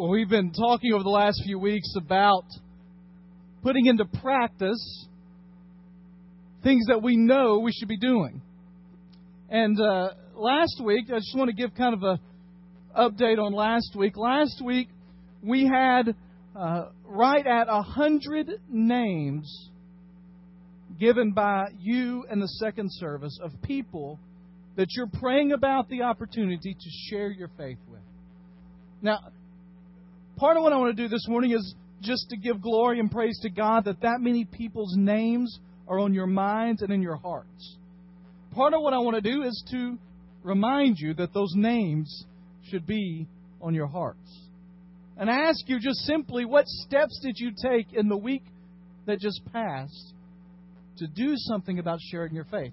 Well, we've been talking over the last few weeks about putting into practice things that we know we should be doing. And uh, last week, I just want to give kind of a update on last week. Last week, we had uh, right at a hundred names given by you and the second service of people that you're praying about the opportunity to share your faith with. Now, part of what I want to do this morning is just to give glory and praise to God that that many people's names are on your minds and in your hearts. Part of what I want to do is to remind you that those names should be on your hearts. And ask you just simply what steps did you take in the week that just passed to do something about sharing your faith?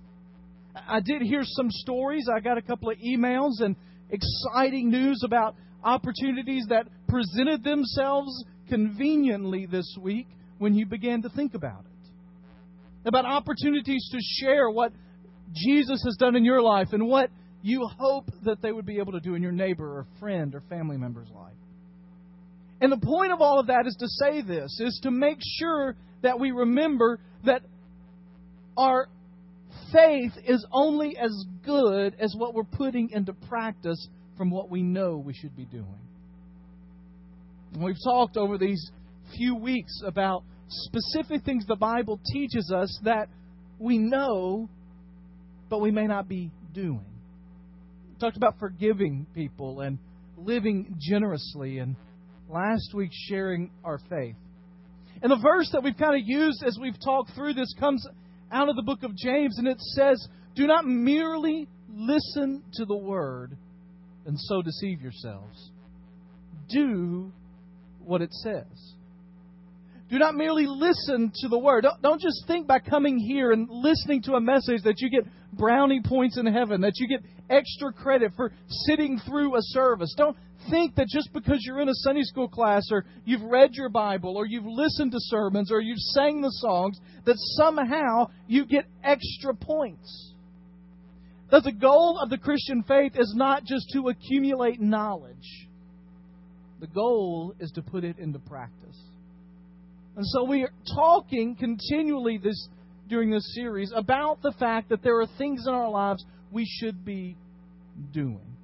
I did hear some stories. I got a couple of emails and exciting news about opportunities that presented themselves conveniently this week when you began to think about it. About opportunities to share what Jesus has done in your life and what you hope that they would be able to do in your neighbor or friend or family member's life. And the point of all of that is to say this, is to make sure that we remember that our faith is only as good as what we're putting into practice from what we know we should be doing. And we've talked over these few weeks about specific things the Bible teaches us that we know, but we may not be doing. We talked about forgiving people and living generously, and last week sharing our faith. And the verse that we've kind of used as we've talked through this comes out of the book of James, and it says, Do not merely listen to the word and so deceive yourselves. Do what it says. Do not merely listen to the word. Don't, don't, just think by coming here and listening to a message that you get brownie points in heaven, that you get extra credit for sitting through a service. Don't think that just because you're in a Sunday school class or you've read your Bible or you've listened to sermons or you've sang the songs that somehow you get extra points. That the goal of the Christian faith is not just to accumulate knowledge. The goal is to put it into practice. And so we are talking continually this during this series about the fact that there are things in our lives we should be doing.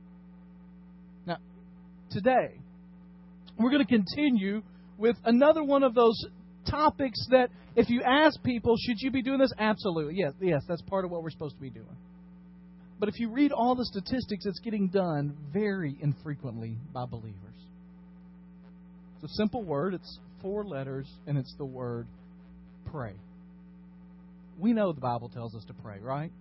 Now, today, we're going to continue with another one of those topics that if you ask people, should you be doing this? Absolutely. Yes, yes, that's part of what we're supposed to be doing. But if you read all the statistics, it's getting done very infrequently by believers. A simple word, it's four letters, and it's the word pray. We know the Bible tells us to pray, right?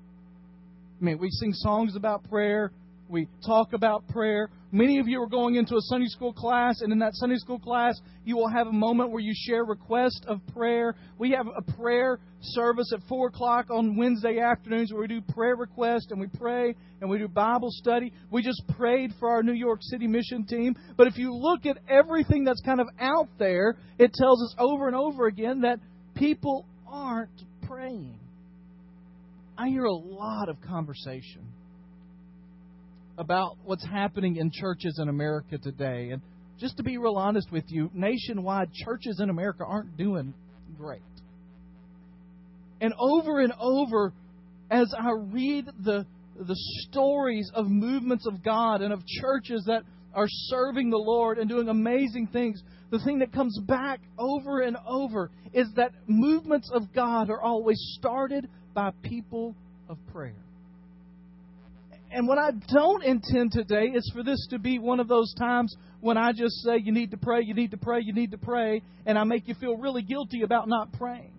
I mean, we sing songs about prayer. We talk about prayer. Many of you are going into a Sunday school class, and in that Sunday school class, you will have a moment where you share request of prayer. We have a prayer service at 4 o'clock on Wednesday afternoons where we do prayer request and we pray and we do Bible study. We just prayed for our New York City mission team. But if you look at everything that's kind of out there, it tells us over and over again that people aren't praying. I hear a lot of conversation about what's happening in churches in America today. And just to be real honest with you, nationwide, churches in America aren't doing great. And over and over, as I read the, the stories of movements of God and of churches that are serving the Lord and doing amazing things, the thing that comes back over and over is that movements of God are always started by people of prayer. And what I don't intend today is for this to be one of those times when I just say, you need to pray, you need to pray, you need to pray, and I make you feel really guilty about not praying.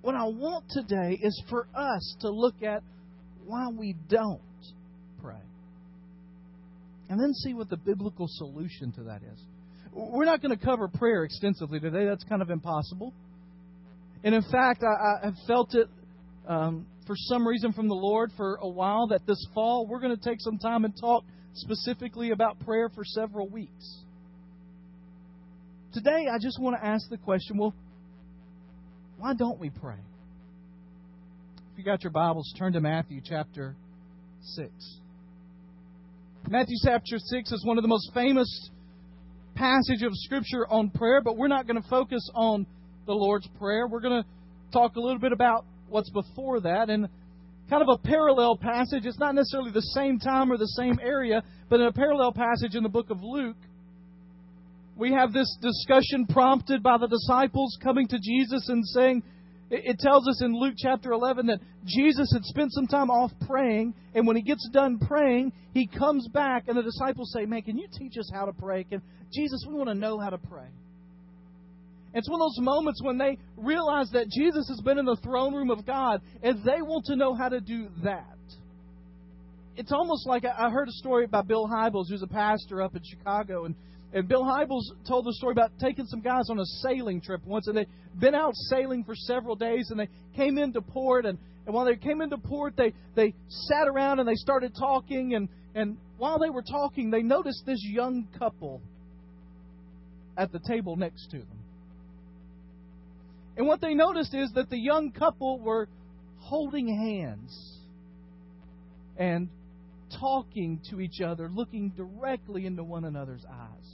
What I want today is for us to look at why we don't pray. And then see what the biblical solution to that is. We're not going to cover prayer extensively today, that's kind of impossible. And in fact, I, I have felt it um, for some reason from the Lord for a while that this fall we're going to take some time and talk specifically about prayer for several weeks. Today, I just want to ask the question well, why don't we pray? If you got your Bibles, turn to Matthew chapter 6. Matthew chapter 6 is one of the most famous passage of Scripture on prayer, but we're not going to focus on the Lord's Prayer. We're going to talk a little bit about what's before that and kind of a parallel passage. It's not necessarily the same time or the same area, but in a parallel passage in the book of Luke, we have this discussion prompted by the disciples coming to Jesus and saying, it tells us in Luke chapter 11 that Jesus had spent some time off praying, and when he gets done praying, he comes back, and the disciples say, Man, can you teach us how to pray? Can, Jesus, we want to know how to pray. It's one of those moments when they realize that Jesus has been in the throne room of God, and they want to know how to do that. It's almost like I heard a story by Bill Hybels, who's a pastor up in Chicago, and and Bill Hybels told the story about taking some guys on a sailing trip once, and they'd been out sailing for several days, and they came into port, and, and while they came into port, they, they sat around and they started talking, and, and while they were talking, they noticed this young couple at the table next to them. And what they noticed is that the young couple were holding hands and talking to each other, looking directly into one another's eyes,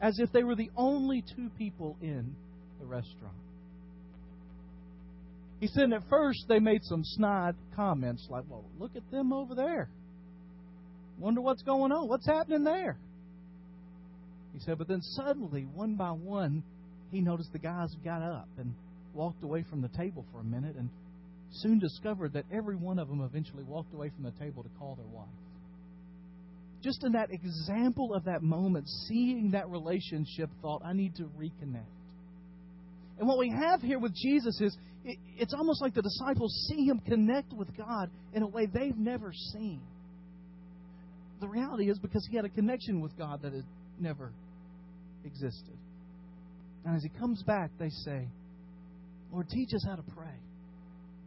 as if they were the only two people in the restaurant. He said at first they made some snide comments like, well, look at them over there. Wonder what's going on. What's happening there? He said, but then suddenly, one by one, he noticed the guys got up and walked away from the table for a minute and soon discovered that every one of them eventually walked away from the table to call their wife just in that example of that moment, seeing that relationship, thought, I need to reconnect. And what we have here with Jesus is it, it's almost like the disciples see him connect with God in a way they've never seen. The reality is because he had a connection with God that had never existed. And as he comes back, they say, Lord, teach us how to pray.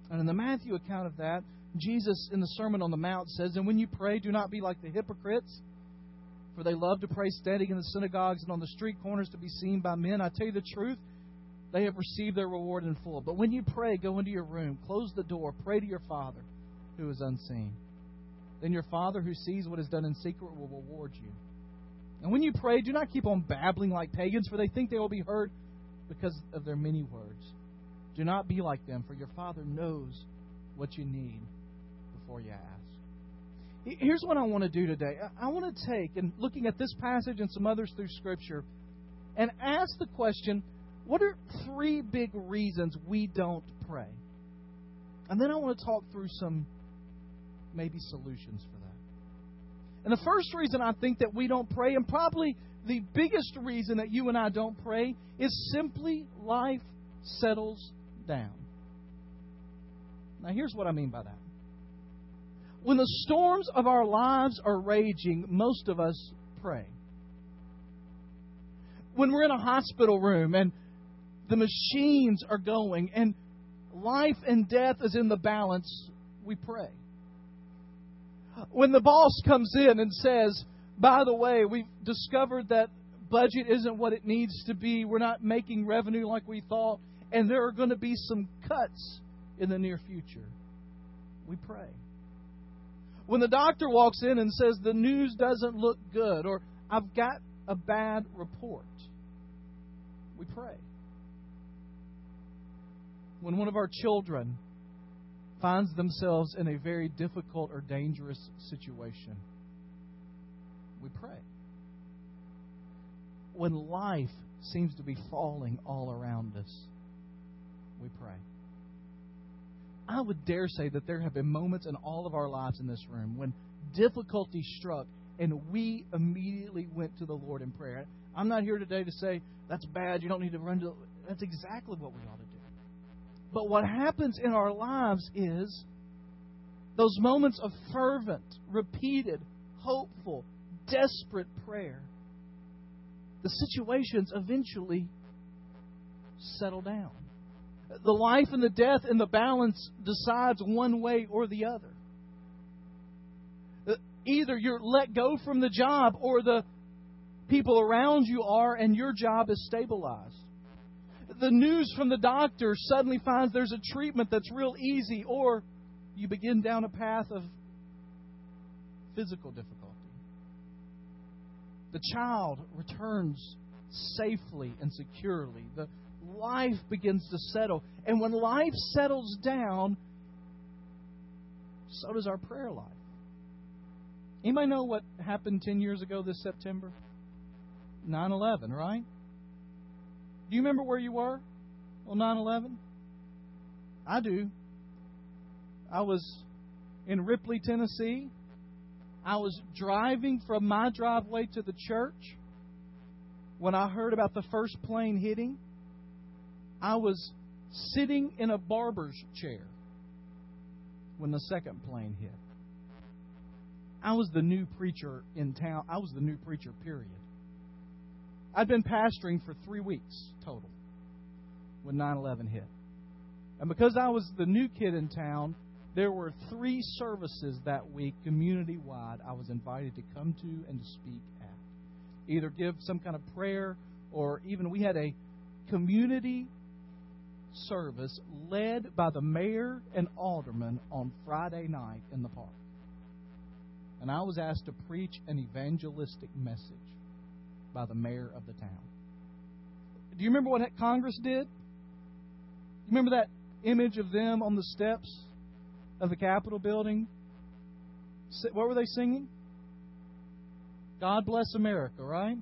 And in the Matthew account of that, Jesus in the Sermon on the Mount says, And when you pray, do not be like the hypocrites, for they love to pray standing in the synagogues and on the street corners to be seen by men. I tell you the truth, they have received their reward in full. But when you pray, go into your room, close the door, pray to your Father who is unseen. Then your Father who sees what is done in secret will reward you. And when you pray, do not keep on babbling like pagans, for they think they will be heard because of their many words. Do not be like them, for your Father knows what you need before you ask. Here's what I want to do today. I want to take and looking at this passage and some others through Scripture and ask the question what are three big reasons we don't pray? And then I want to talk through some maybe solutions for that. And the first reason I think that we don't pray, and probably the biggest reason that you and I don't pray, is simply life settles down. Now, here's what I mean by that. When the storms of our lives are raging, most of us pray. When we're in a hospital room and the machines are going and life and death is in the balance, we pray. When the boss comes in and says, by the way, we've discovered that budget isn't what it needs to be, we're not making revenue like we thought, and there are going to be some cuts in the near future, we pray when the doctor walks in and says the news doesn't look good or I've got a bad report, we pray. When one of our children finds themselves in a very difficult or dangerous situation, we pray. When life seems to be falling all around us, we pray. I would dare say that there have been moments in all of our lives in this room when difficulty struck and we immediately went to the Lord in prayer. I'm not here today to say that's bad, you don't need to run to. That's exactly what we ought to do. But what happens in our lives is those moments of fervent, repeated, hopeful, desperate prayer, the situations eventually settle down. The life and the death and the balance decides one way or the other. Either you're let go from the job or the people around you are and your job is stabilized. The news from the doctor suddenly finds there's a treatment that's real easy, or you begin down a path of physical difficulty. The child returns safely and securely. The life begins to settle. And when life settles down, so does our prayer life. Anybody know what happened 10 years ago this September? 9 11, right? Do you remember where you were on 9 11? I do. I was in Ripley, Tennessee. I was driving from my driveway to the church when I heard about the first plane hitting. I was sitting in a barber's chair when the second plane hit. I was the new preacher in town. I was the new preacher, period. I'd been pastoring for three weeks total when 9 11 hit. And because I was the new kid in town, there were three services that week, community wide, I was invited to come to and to speak at. Either give some kind of prayer, or even we had a community service led by the mayor and aldermen on Friday night in the park. And I was asked to preach an evangelistic message by the mayor of the town. Do you remember what Congress did? You remember that image of them on the steps of the Capitol building? What were they singing? God bless America, right?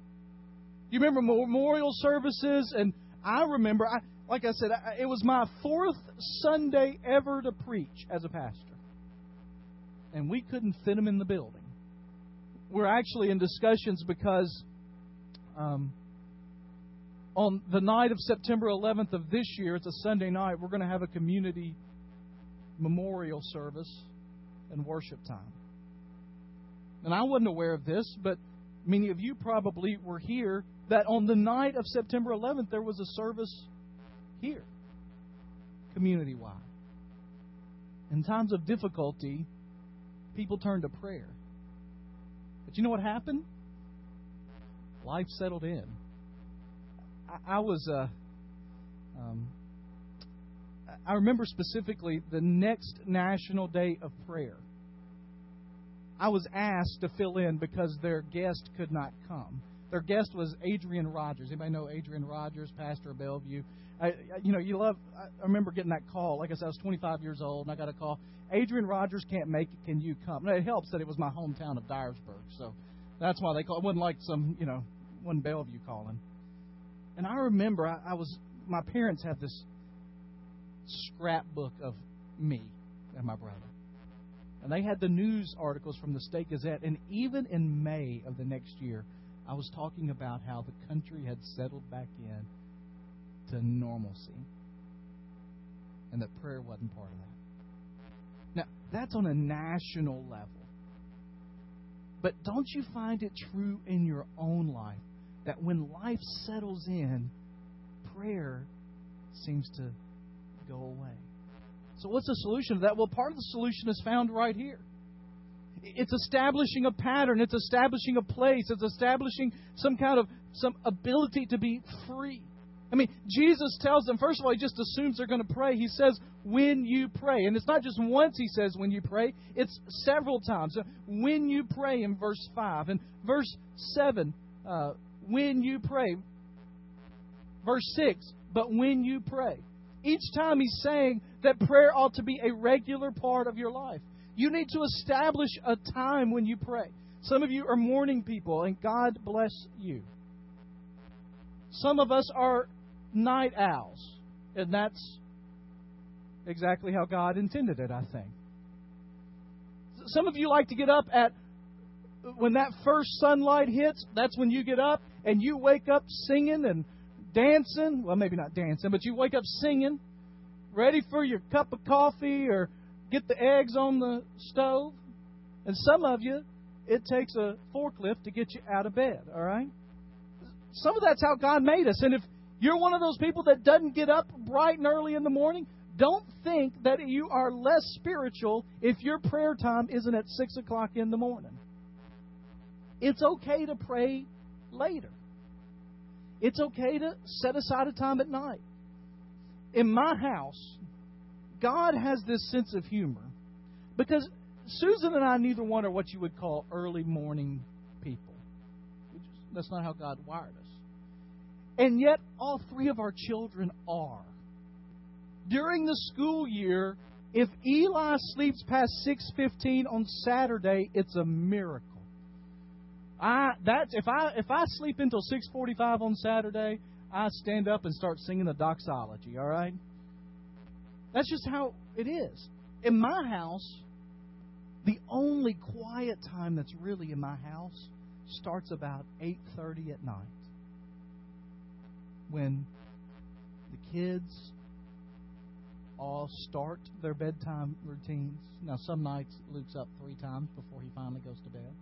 You remember memorial services? And I remember, I, like I said, it was my fourth Sunday ever to preach as a pastor. And we couldn't fit them in the building. We're actually in discussions because um, on the night of September 11th of this year, it's a Sunday night, we're going to have a community memorial service and worship time. And I wasn't aware of this, but many of you probably were here that on the night of September 11th, there was a service here, community wide. In times of difficulty, people turn to prayer. But you know what happened? Life settled in. I, I was, uh, um, I remember specifically the next National Day of Prayer. I was asked to fill in because their guest could not come. Their guest was Adrian Rogers. Anybody know Adrian Rogers, pastor of Bellevue? I, you know, you love. I remember getting that call. Like I said, I was 25 years old, and I got a call. Adrian Rogers can't make it. Can you come? And it helps that it was my hometown of Dyersburg, so that's why they call. It wasn't like some, you know, one Bellevue calling. And I remember I, I was. My parents had this scrapbook of me and my brother. And they had the news articles from the State Gazette. And even in May of the next year, I was talking about how the country had settled back in to normalcy and that prayer wasn't part of that. Now, that's on a national level. But don't you find it true in your own life that when life settles in, prayer seems to go away? So, what's the solution to that? Well, part of the solution is found right here. It's establishing a pattern. It's establishing a place. It's establishing some kind of some ability to be free. I mean, Jesus tells them, first of all, he just assumes they're going to pray. He says, when you pray. And it's not just once he says when you pray, it's several times. When you pray in verse 5. And verse 7, uh, when you pray. Verse 6, but when you pray. Each time he's saying that prayer ought to be a regular part of your life. You need to establish a time when you pray. Some of you are morning people, and God bless you. Some of us are night owls. And that's exactly how God intended it, I think. Some of you like to get up at when that first sunlight hits, that's when you get up and you wake up singing and dancing. Well, maybe not dancing, but you wake up singing, ready for your cup of coffee or get the eggs on the stove. And some of you, it takes a forklift to get you out of bed, all right? Some of that's how God made us. And if you're one of those people that doesn't get up bright and early in the morning. Don't think that you are less spiritual if your prayer time isn't at 6 o'clock in the morning. It's okay to pray later. It's okay to set aside a time at night. In my house, God has this sense of humor because Susan and I, neither one are what you would call early morning people. Just, that's not how God wired us. And yet, all three of our children are. During the school year, if Eli sleeps past 6:15 on Saturday, it's a miracle. I that's if I if I sleep until 6:45 on Saturday, I stand up and start singing the doxology, all right? That's just how it is. In my house, the only quiet time that's really in my house starts about 8:30 at night. When the kids all start their bedtime routines. Now some nights Luke's up 3 times before he finally goes to bed.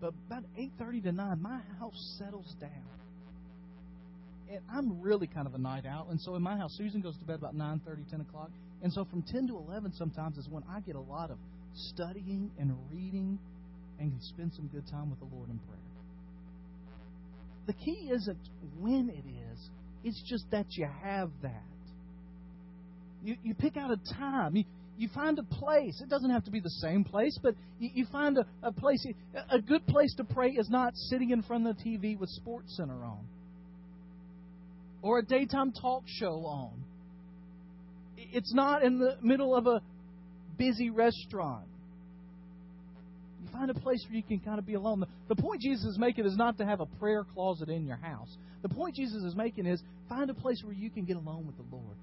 But about 8:30 to 9, my house settles down. And I'm really kind of a night out, and so in my house, Susan goes to bed about 9:30, 10 o'clock, and so from 10 to 11 sometimes is when I get a lot of studying and reading, and can spend some good time with the Lord in prayer. The key isn't when it is; it's just that you have that. You you pick out a time. You, you find a place. It doesn't have to be the same place, but you, you find a, a place. A good place to pray is not sitting in front of the TV with Sports Center on or a daytime talk show on. It's not in the middle of a busy restaurant. You find a place where you can kind of be alone. The, the point Jesus is making is not to have a prayer closet in your house. The point Jesus is making is find a place where you can get alone with the Lord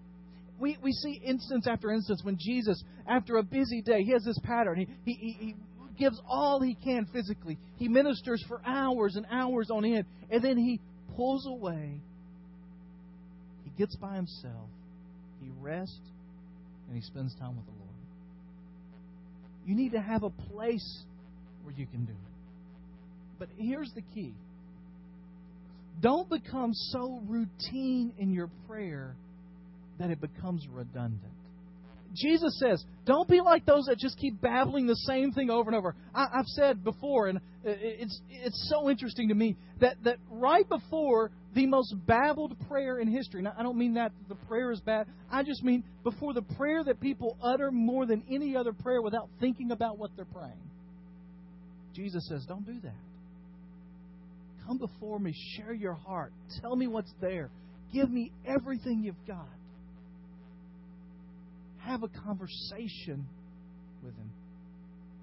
we, we see instance after instance when Jesus, after a busy day, he has this pattern. He, he, he gives all he can physically. He ministers for hours and hours on end. And then he pulls away. Gets by himself. He rests. And he spends time with the Lord. You need to have a place where you can do it. But here's the key don't become so routine in your prayer that it becomes redundant. Jesus says, don't be like those that just keep babbling the same thing over and over. I, have said before, and it's, it's so interesting to me, that, that right before the most babbled prayer in history, now I don't mean that the prayer is bad, I just mean before the prayer that people utter more than any other prayer without thinking about what they're praying. Jesus says, don't do that. Come before me, share your heart, tell me what's there, give me everything you've got have a conversation with Him.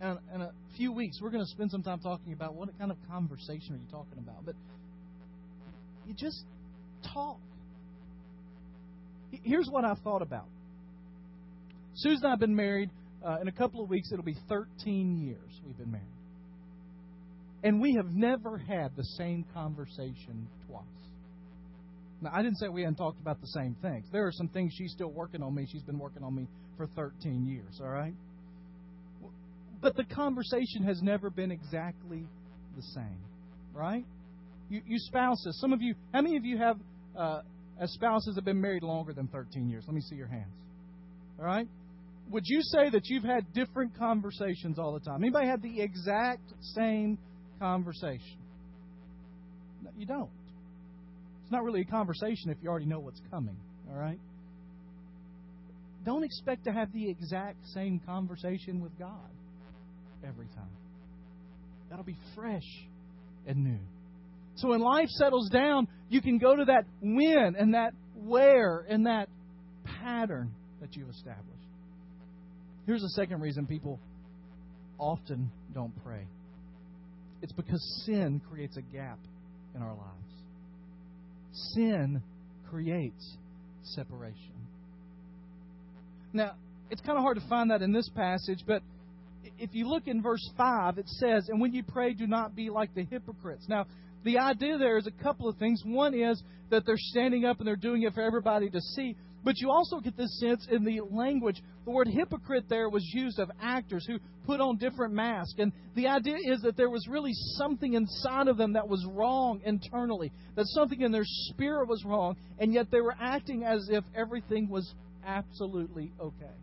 And in a few weeks, we're going to spend some time talking about what kind of conversation are you talking about. But you just talk. Here's what I've thought about. Susan and I have been married. Uh, in a couple of weeks, it'll be 13 years we've been married. And we have never had the same conversation twice. Now, I didn't say we hadn't talked about the same things. There are some things she's still working on me. She's been working on me for 13 years, all right? But the conversation has never been exactly the same, right? You, you spouses, some of you, how many of you have uh, as spouses have been married longer than 13 years? Let me see your hands. All right? Would you say that you've had different conversations all the time? Anybody had the exact same conversation? No, you don't not really a conversation if you already know what's coming, all right? Don't expect to have the exact same conversation with God every time. That'll be fresh and new. So when life settles down, you can go to that when and that where and that pattern that you've established. Here's the second reason people often don't pray it's because sin creates a gap in our lives sin creates separation. Now, it's kind of hard to find that in this passage, but if you look in verse 5, it says, And when you pray, do not be like the hypocrites. Now, the idea there is a couple of things. One is that they're standing up and they're doing it for everybody to see. But you also get this sense in the language. The word hypocrite there was used of actors who put on different masks. And the idea is that there was really something inside of them that was wrong internally, that something in their spirit was wrong, and yet they were acting as if everything was absolutely okay.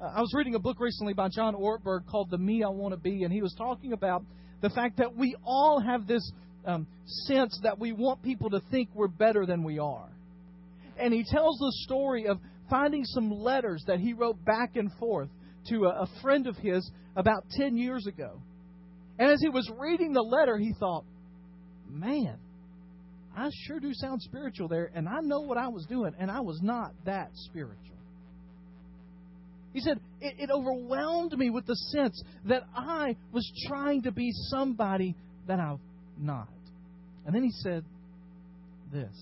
Uh, I was reading a book recently by John Ortberg called The Me I Want to Be, and he was talking about the fact that we all have this um, sense that we want people to think we're better than we are and he tells the story of finding some letters that he wrote back and forth to a, a friend of his about 10 years ago. And as he was reading the letter, he thought, man, I, sure do sound spiritual there, and I know what I was doing, and I was not that spiritual. He said, it, it, overwhelmed me with the sense that I was trying to be somebody that I'm not. And then he said this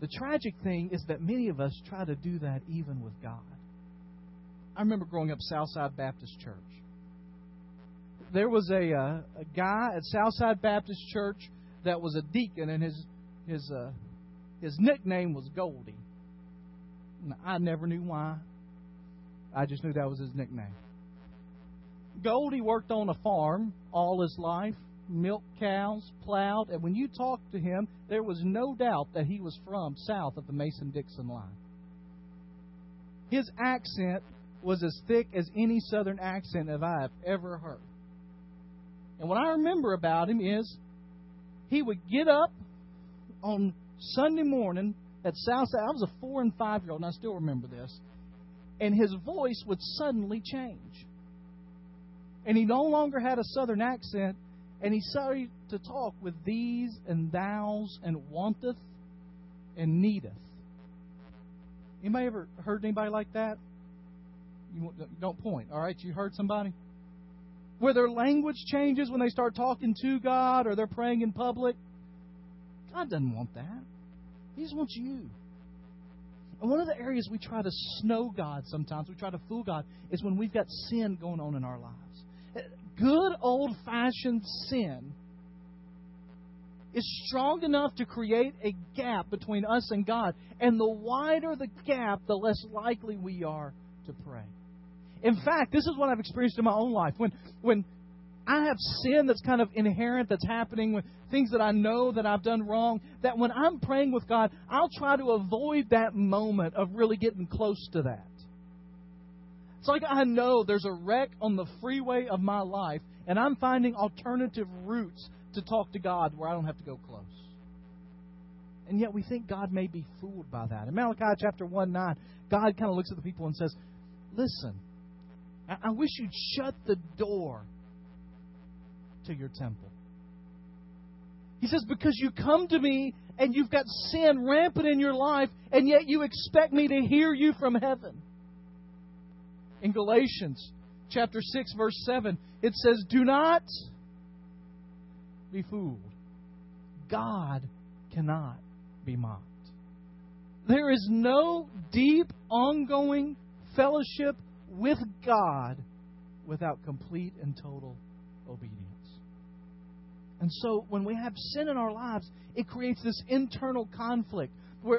The tragic thing is that many of us try to do that even with God. I remember growing up Southside Baptist Church. There was a, uh, a guy at Southside Baptist Church that was a deacon, and his his uh, his nickname was Goldie. I never knew why. I just knew that was his nickname. Goldie worked on a farm all his life, milked cows, plowed, and when you talked to him, there was no doubt that he was from south of the Mason Dixon line. His accent was as thick as any southern accent that I have ever heard. And what I remember about him is he would get up on Sunday morning at Southside. I was a four and five year old, and I still remember this and his voice would suddenly change. And he no longer had a southern accent, and he started to talk with these and thous and wanteth and needeth. Anybody ever heard anybody like that? You don't point, all right? You heard somebody? Where their language changes when they start talking to God or they're praying in public. God doesn't want that. He just wants you. And one of the areas we try to snow God sometimes, we try to fool God, is when we've got sin going on in our lives. Good old fashioned sin is strong enough to create a gap between us and God. And the wider the gap, the less likely we are to pray. In fact, this is what I've experienced in my own life. When, when I have sin that's kind of inherent, that's happening with things that I know that I've done wrong, that when I'm praying with God, I'll try to avoid that moment of really getting close to that. It's like I know there's a wreck on the freeway of my life, and I'm finding alternative routes to talk to God where I don't have to go close. And yet we think God may be fooled by that. In Malachi chapter 1 9, God kind of looks at the people and says, Listen, I wish you'd shut the door to your temple. He says, Because you come to me and you've got sin rampant in your life, and yet you expect me to hear you from heaven. In Galatians chapter 6, verse 7, it says, Do not be fooled. God cannot be mocked. There is no deep, ongoing fellowship with God without complete and total obedience. And so when we have sin in our lives, it creates this internal conflict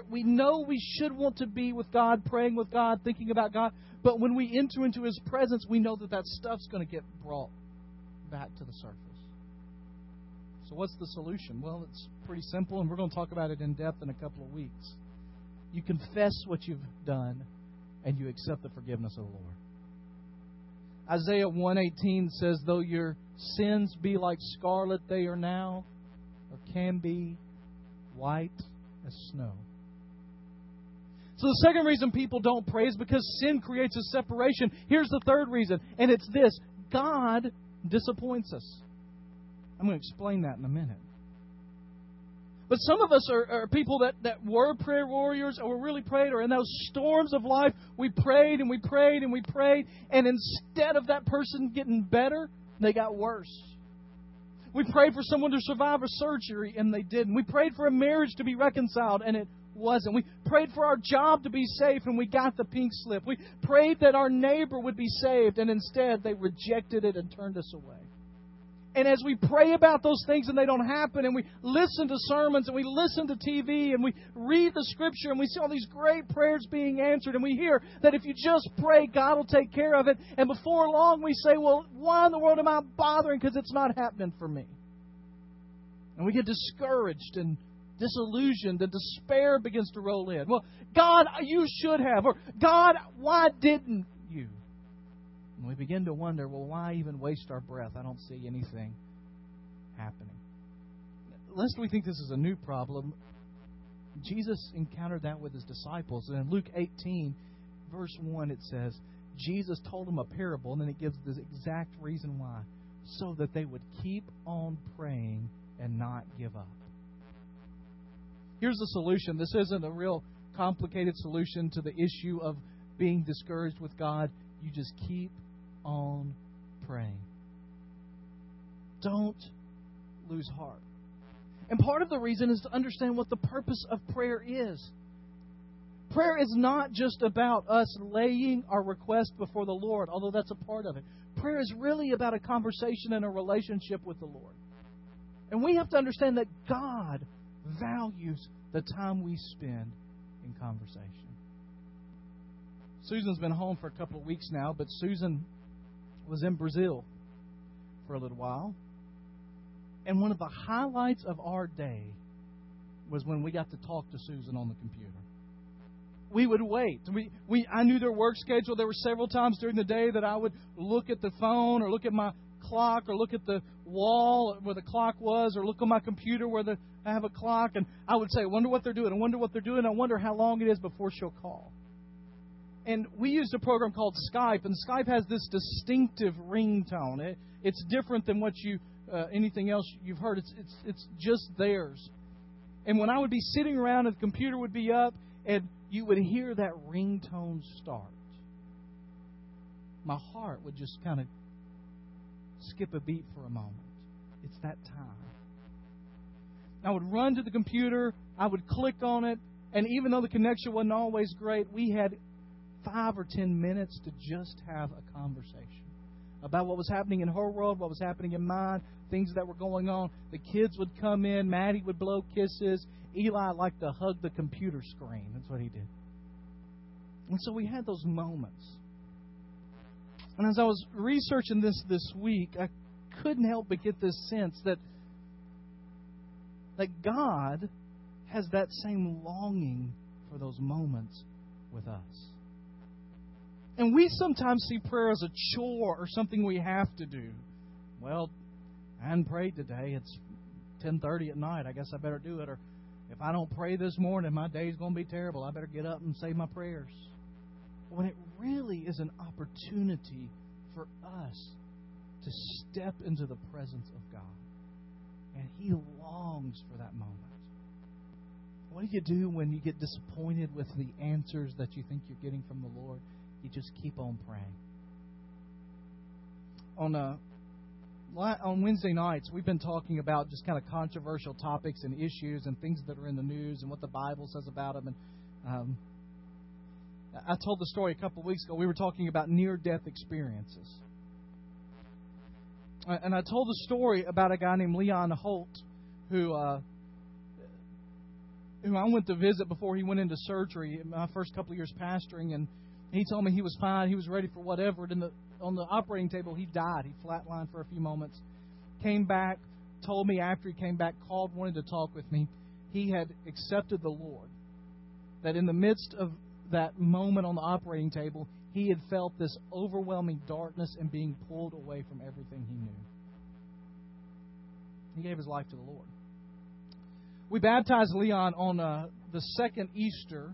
we know we should want to be with God, praying with God, thinking about God, but when we enter into His presence, we know that that stuff's going to get brought back to the surface. So, what's the solution? Well, it's pretty simple, and we're going to talk about it in depth in a couple of weeks. You confess what you've done, and you accept the forgiveness of the Lord. Isaiah 118 says, Though your sins be like scarlet, they are now, or can be, white as snow. So the second reason people don't pray is because sin creates a separation. Here's the third reason, and it's this God disappoints us. I'm going to explain that in a minute. But some of us are, are, people that, that were prayer warriors or really prayed, or in those storms of life, we prayed and we prayed and we prayed, and instead of that person getting better, they got worse. We prayed for someone to survive a surgery, and they didn't. We prayed for a marriage to be reconciled, and it wasn't. We prayed for our job to be safe, and we got the pink slip. We prayed that our neighbor would be saved, and instead they rejected it and turned us away. And as we pray about those things and they don't happen, and we listen to sermons and we listen to TV and we read the scripture and we see all these great prayers being answered, and we hear that if you just pray, God will take care of it. And before long, we say, Well, why in the world am I bothering? Because it's not happening for me. And we get discouraged and disillusioned and despair begins to roll in. Well, God, you should have. Or, God, why didn't you? And we begin to wonder, well, why even waste our breath? I don't see anything happening. Lest we think this is a new problem, Jesus encountered that with his disciples. And in Luke 18, verse 1, it says, Jesus told them a parable, and then it gives the exact reason why. So that they would keep on praying and not give up. Here's the solution. This isn't a real complicated solution to the issue of being discouraged with God. You just keep on praying. Don't lose heart. And part of the reason is to understand what the purpose of prayer is. Prayer is not just about us laying our request before the Lord, although that's a part of it. Prayer is really about a conversation and a relationship with the Lord. And we have to understand that God values the time we spend in conversation. Susan's been home for a couple of weeks now, but Susan was in Brazil for a little while. And one of the highlights of our day was when we got to talk to Susan on the computer. We would wait. We, we, I knew their work schedule. There were several times during the day that I would look at the phone or look at my clock or look at the wall where the clock was or look on my computer where the, I have a clock and I would say, I wonder what they're doing. I wonder what they're doing. I wonder how long it is before she'll call. And we used a program called Skype, and Skype has this distinctive ringtone. It, it's different than what you uh, anything else you've heard. It's, it's, it's just theirs. And when I would be sitting around and the computer would be up and you would hear that ringtone start, my heart would just kind of skip a beat for a moment. It's that time. I would run to the computer, I would click on it, and even though the connection wasn't always great, we had five or ten minutes to just have a conversation about what was happening in her world, what was happening in mine, things that were going on. The kids would come in, Maddie would blow kisses. Eli liked to hug the computer screen. That's what he did. And so we had those moments. And as I was researching this this week, I couldn't help but get this sense that that God has that same longing for those moments with us. And we sometimes see prayer as a chore or something we have to do. Well, hadn't prayed today. It's 10:30 at night. I guess I better do it. Or if I don't pray this morning, my day's going to be terrible. I better get up and say my prayers. When it really is an opportunity for us to step into the presence of God, and He longs for that moment. What do you do when you get disappointed with the answers that you think you're getting from the Lord? You just keep on praying. On a uh, on Wednesday nights, we've been talking about just kind of controversial topics and issues and things that are in the news and what the Bible says about them. And um, I told the story a couple of weeks ago. We were talking about near-death experiences, and I told the story about a guy named Leon Holt who. Uh, who I went to visit before he went into surgery, in my first couple of years pastoring, and he told me he was fine, he was ready for whatever. And the on the operating table, he died. He flatlined for a few moments, came back, told me after he came back, called, wanted to talk with me. He had accepted the Lord. That in the midst of that moment on the operating table, he had felt this overwhelming darkness and being pulled away from everything he knew. He gave his life to the Lord. We baptized Leon on uh, the second Easter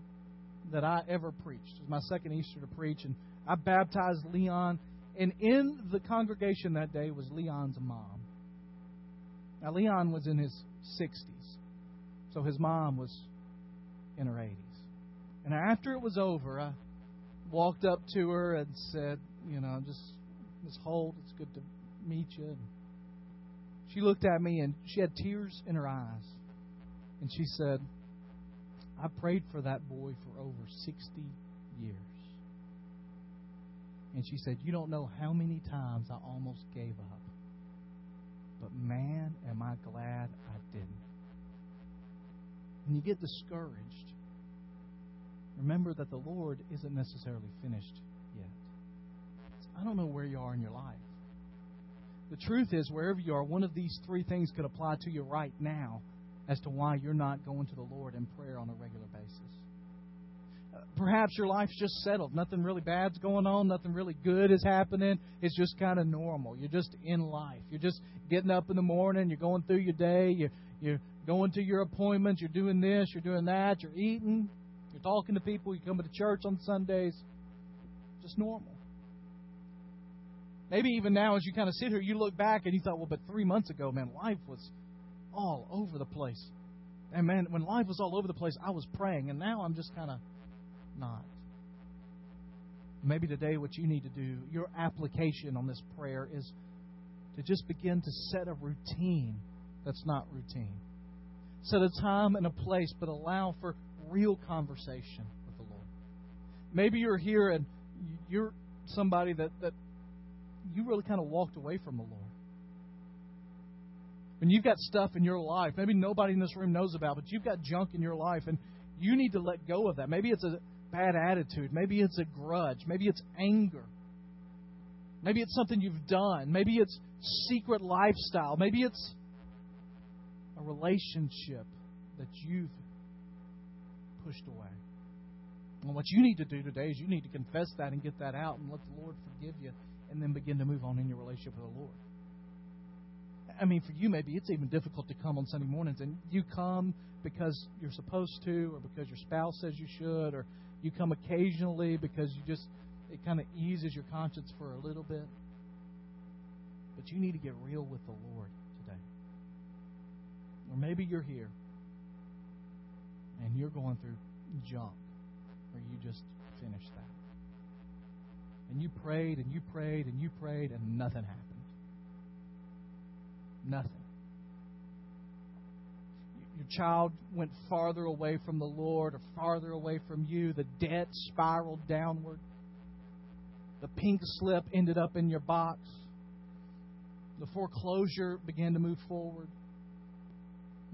that I ever preached. It was my second Easter to preach, and I baptized Leon and in the congregation that day was Leon's mom. Now, Leon was in his 60s, so his mom was in her 80s. And after it was over, I walked up to her and said, You know, just Miss Holt, it's good to meet you. And she looked at me and she had tears in her eyes. And she said, I prayed for that boy for over 60 years. And she said, You don't know how many times I almost gave up. But man, am I glad I didn't. When you get discouraged, remember that the Lord isn't necessarily finished yet. I don't know where you are in your life. The truth is, wherever you are, one of these three things could apply to you right now as to why you're not going to the Lord in prayer on a regular basis uh, perhaps your life's just settled. Nothing really bad's going on. Nothing really good is happening. It's just kind of normal. You're just in life. You're just getting up in the morning. You're going through your day. You're, you're going to your appointments. You're doing this. You're doing that. You're eating. You're talking to people. You're coming to church on Sundays. Just normal. Maybe even now, as you kind of sit here, you look back and you thought, well, but three months ago, man, life was all over the place. And man, when life was all over the place, I was praying, and now I'm just kind of not. Maybe today, what you need to do, your application on this prayer is to just begin to set a routine that's not routine. Set a time and a place, but allow for real conversation with the Lord. Maybe you're here and you're somebody that, that you really kind of walked away from the Lord. And you've got stuff in your life, maybe nobody in this room knows about, but you've got junk in your life, and you need to let go of that. Maybe it's a bad attitude. Maybe it's a grudge. Maybe it's anger. Maybe it's something you've done. Maybe it's secret lifestyle. Maybe it's a relationship that you've pushed away. And what you need to do today is you need to confess that and get that out and let the Lord forgive you and then begin to move on in your relationship with the Lord. I mean, for you, maybe it's even difficult to come on Sunday mornings, and you come because you're supposed to, or because your spouse says you should, or you come occasionally because you just, it kind of eases your conscience for a little bit. But you need to get real with the Lord today. Or maybe you're here and you're going through junk, or you just finished that. And you prayed and you prayed and you prayed, and nothing happened. Nothing. Your child went farther away from the Lord or farther away from you. The debt spiraled downward. The pink slip ended up in your box. The foreclosure began to move forward.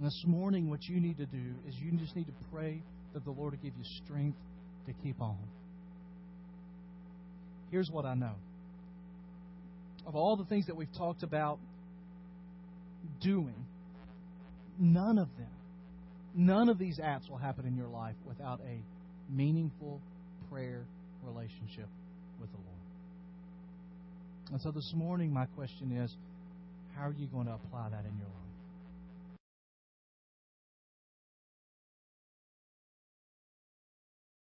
This morning, what you need to do is you just need to pray that the Lord will give you strength to keep on. Here's what I know. Of all the things that we've talked about doing, none of them, none of these apps will happen in your life without a meaningful prayer relationship with the Lord. And so this morning, my question is how are you going to apply that in your life?